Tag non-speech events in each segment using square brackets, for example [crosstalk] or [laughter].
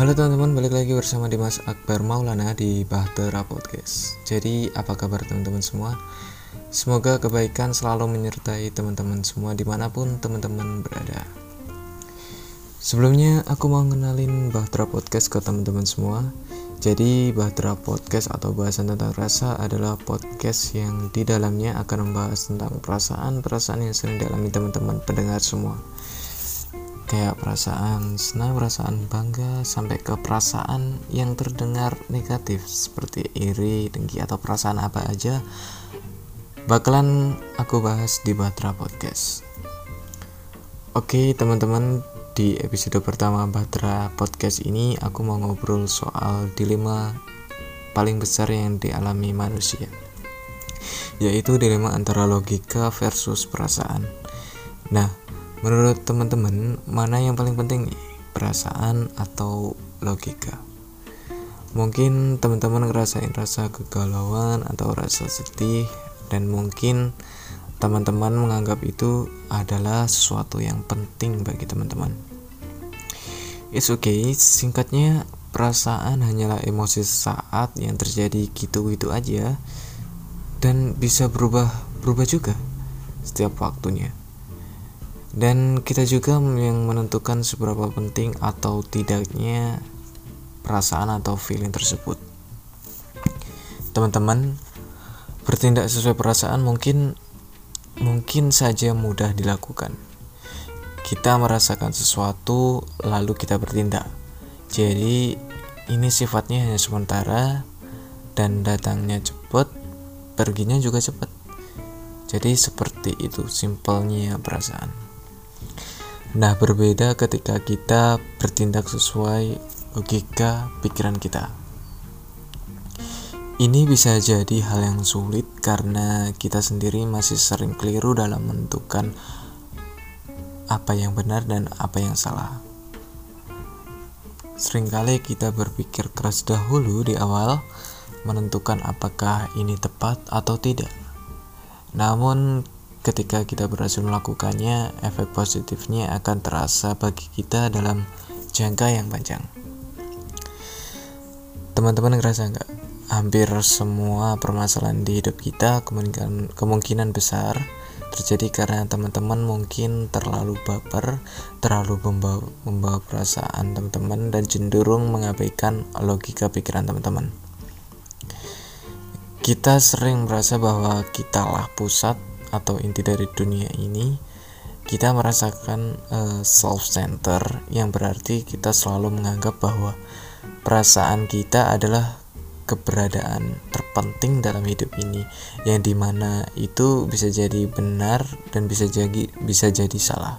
Halo teman-teman, balik lagi bersama Dimas Akbar Maulana di Bahtera Podcast. Jadi, apa kabar teman-teman semua? Semoga kebaikan selalu menyertai teman-teman semua di mana pun teman-teman berada. Sebelumnya, aku mau kenalin Bahtera Podcast ke teman-teman semua. Jadi, Bahtera Podcast atau bahasan tentang rasa adalah podcast yang di dalamnya akan membahas tentang perasaan-perasaan yang sering dialami teman-teman pendengar semua kayak perasaan senang, perasaan bangga, sampai ke perasaan yang terdengar negatif seperti iri, dengki atau perasaan apa aja bakalan aku bahas di Batra Podcast. Oke, teman-teman, di episode pertama Batra Podcast ini aku mau ngobrol soal dilema paling besar yang dialami manusia. Yaitu dilema antara logika versus perasaan. Nah, Menurut teman-teman, mana yang paling penting? Perasaan atau logika? Mungkin teman-teman ngerasain rasa kegalauan atau rasa sedih dan mungkin teman-teman menganggap itu adalah sesuatu yang penting bagi teman-teman. It's okay, singkatnya perasaan hanyalah emosi saat yang terjadi gitu-gitu aja dan bisa berubah berubah juga setiap waktunya dan kita juga yang menentukan seberapa penting atau tidaknya perasaan atau feeling tersebut. Teman-teman bertindak sesuai perasaan mungkin mungkin saja mudah dilakukan. Kita merasakan sesuatu lalu kita bertindak. Jadi ini sifatnya hanya sementara dan datangnya cepat perginya juga cepat. Jadi seperti itu simpelnya perasaan Nah, berbeda ketika kita bertindak sesuai logika pikiran kita. Ini bisa jadi hal yang sulit karena kita sendiri masih sering keliru dalam menentukan apa yang benar dan apa yang salah. Seringkali kita berpikir keras dahulu di awal menentukan apakah ini tepat atau tidak. Namun ketika kita berhasil melakukannya, efek positifnya akan terasa bagi kita dalam jangka yang panjang. Teman-teman ngerasa nggak? Hampir semua permasalahan di hidup kita kemungkinan, kemungkinan besar terjadi karena teman-teman mungkin terlalu baper, terlalu membawa, membawa perasaan teman-teman dan cenderung mengabaikan logika pikiran teman-teman. Kita sering merasa bahwa kitalah pusat atau inti dari dunia ini kita merasakan uh, self center yang berarti kita selalu menganggap bahwa perasaan kita adalah keberadaan terpenting dalam hidup ini yang di mana itu bisa jadi benar dan bisa jadi bisa jadi salah.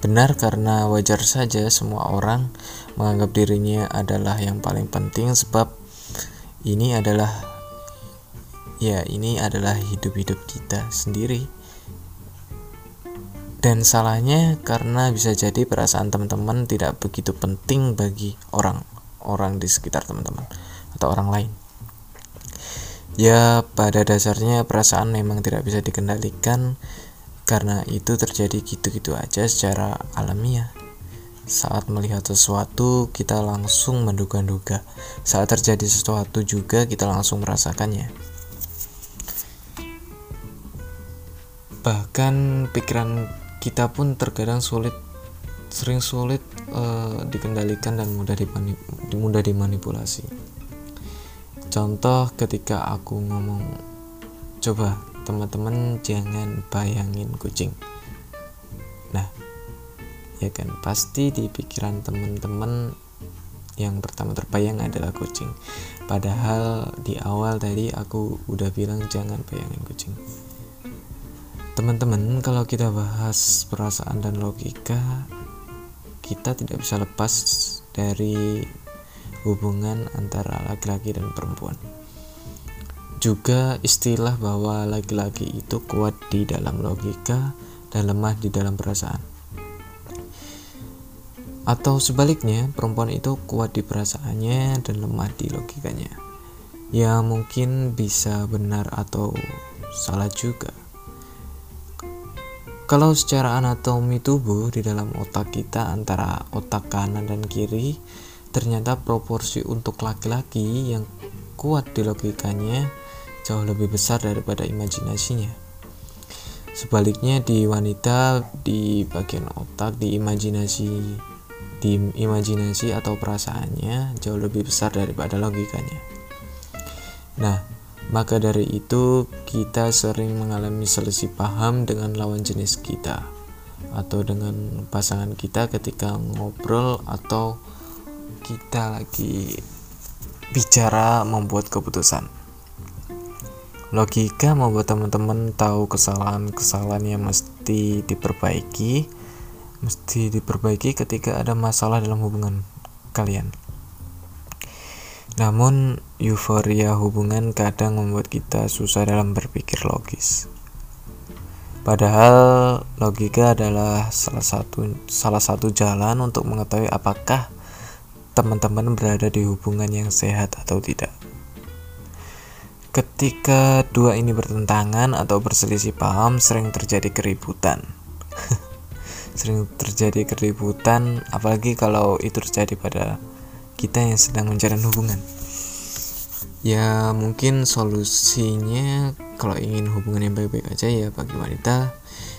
Benar karena wajar saja semua orang menganggap dirinya adalah yang paling penting sebab ini adalah ya ini adalah hidup-hidup kita sendiri. Dan salahnya karena bisa jadi perasaan teman-teman tidak begitu penting bagi orang-orang di sekitar teman-teman atau orang lain. Ya pada dasarnya perasaan memang tidak bisa dikendalikan karena itu terjadi gitu-gitu aja secara alamiah. Saat melihat sesuatu kita langsung menduga-duga. Saat terjadi sesuatu juga kita langsung merasakannya bahkan pikiran kita pun terkadang sulit sering sulit uh, dikendalikan dan mudah dimanip, mudah dimanipulasi. Contoh ketika aku ngomong coba teman-teman jangan bayangin kucing. Nah ya kan? Pasti di pikiran teman-teman yang pertama terbayang adalah kucing. Padahal di awal tadi aku udah bilang jangan bayangin kucing Teman-teman, kalau kita bahas perasaan dan logika, kita tidak bisa lepas dari hubungan antara laki-laki dan perempuan. Juga istilah bahwa laki-laki itu kuat di dalam logika dan lemah di dalam perasaan. Atau sebaliknya, perempuan itu kuat di perasaannya dan lemah di logikanya. Ya mungkin bisa benar atau salah juga kalau secara anatomi tubuh di dalam otak kita antara otak kanan dan kiri ternyata proporsi untuk laki-laki yang kuat di logikanya jauh lebih besar daripada imajinasinya. Sebaliknya di wanita di bagian otak di imajinasi di imajinasi atau perasaannya jauh lebih besar daripada logikanya. Nah, maka dari itu kita sering mengalami selisih paham dengan lawan jenis kita atau dengan pasangan kita ketika ngobrol atau kita lagi bicara membuat keputusan. Logika membuat teman-teman tahu kesalahan-kesalahan yang mesti diperbaiki, mesti diperbaiki ketika ada masalah dalam hubungan kalian. Namun, euforia hubungan kadang membuat kita susah dalam berpikir logis. Padahal logika adalah salah satu salah satu jalan untuk mengetahui apakah teman-teman berada di hubungan yang sehat atau tidak. Ketika dua ini bertentangan atau berselisih paham, sering terjadi keributan. [laughs] sering terjadi keributan, apalagi kalau itu terjadi pada kita yang sedang menjalin hubungan. Ya, mungkin solusinya kalau ingin hubungan yang baik-baik aja ya bagi wanita,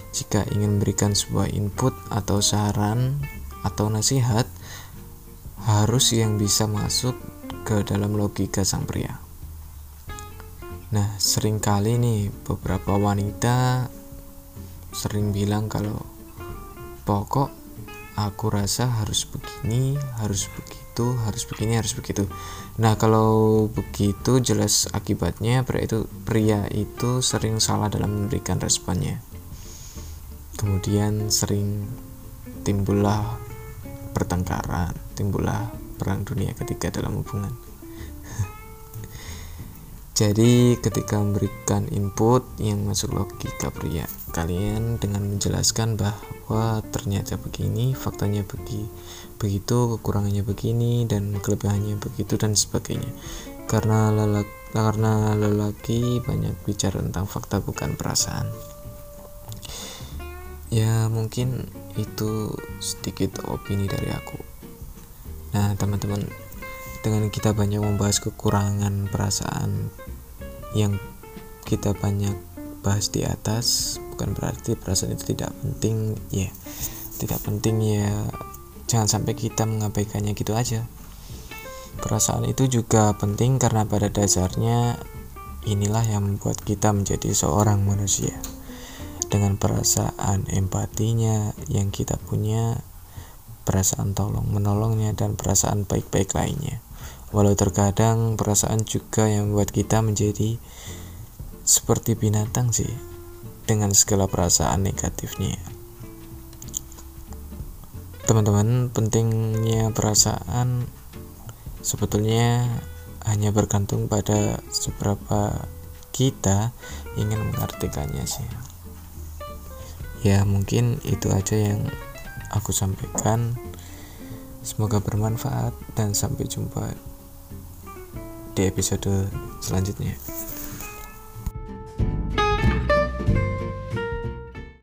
jika ingin memberikan sebuah input atau saran atau nasihat, harus yang bisa masuk ke dalam logika sang pria. Nah, sering kali nih beberapa wanita sering bilang kalau pokok aku rasa harus begini, harus begitu, harus begini, harus begitu. Nah, kalau begitu jelas akibatnya pria itu pria itu sering salah dalam memberikan responnya. Kemudian sering timbullah pertengkaran, timbullah perang dunia ketiga dalam hubungan. [laughs] Jadi ketika memberikan input yang masuk logika pria, kalian dengan menjelaskan bahwa ternyata begini, faktanya begi, begitu, kekurangannya begini dan kelebihannya begitu dan sebagainya. Karena lelaki, karena lelaki banyak bicara tentang fakta bukan perasaan. Ya mungkin itu sedikit opini dari aku. Nah teman-teman dengan kita banyak membahas kekurangan perasaan yang kita banyak bahas di atas bukan berarti perasaan itu tidak penting ya. Tidak penting ya. Jangan sampai kita mengabaikannya gitu aja. Perasaan itu juga penting karena pada dasarnya inilah yang membuat kita menjadi seorang manusia. Dengan perasaan empatinya yang kita punya perasaan tolong menolongnya dan perasaan baik-baik lainnya. Walau terkadang perasaan juga yang membuat kita menjadi seperti binatang sih dengan segala perasaan negatifnya. Teman-teman, pentingnya perasaan sebetulnya hanya bergantung pada seberapa kita ingin mengartikannya sih. Ya, mungkin itu aja yang aku sampaikan. Semoga bermanfaat dan sampai jumpa di episode selanjutnya.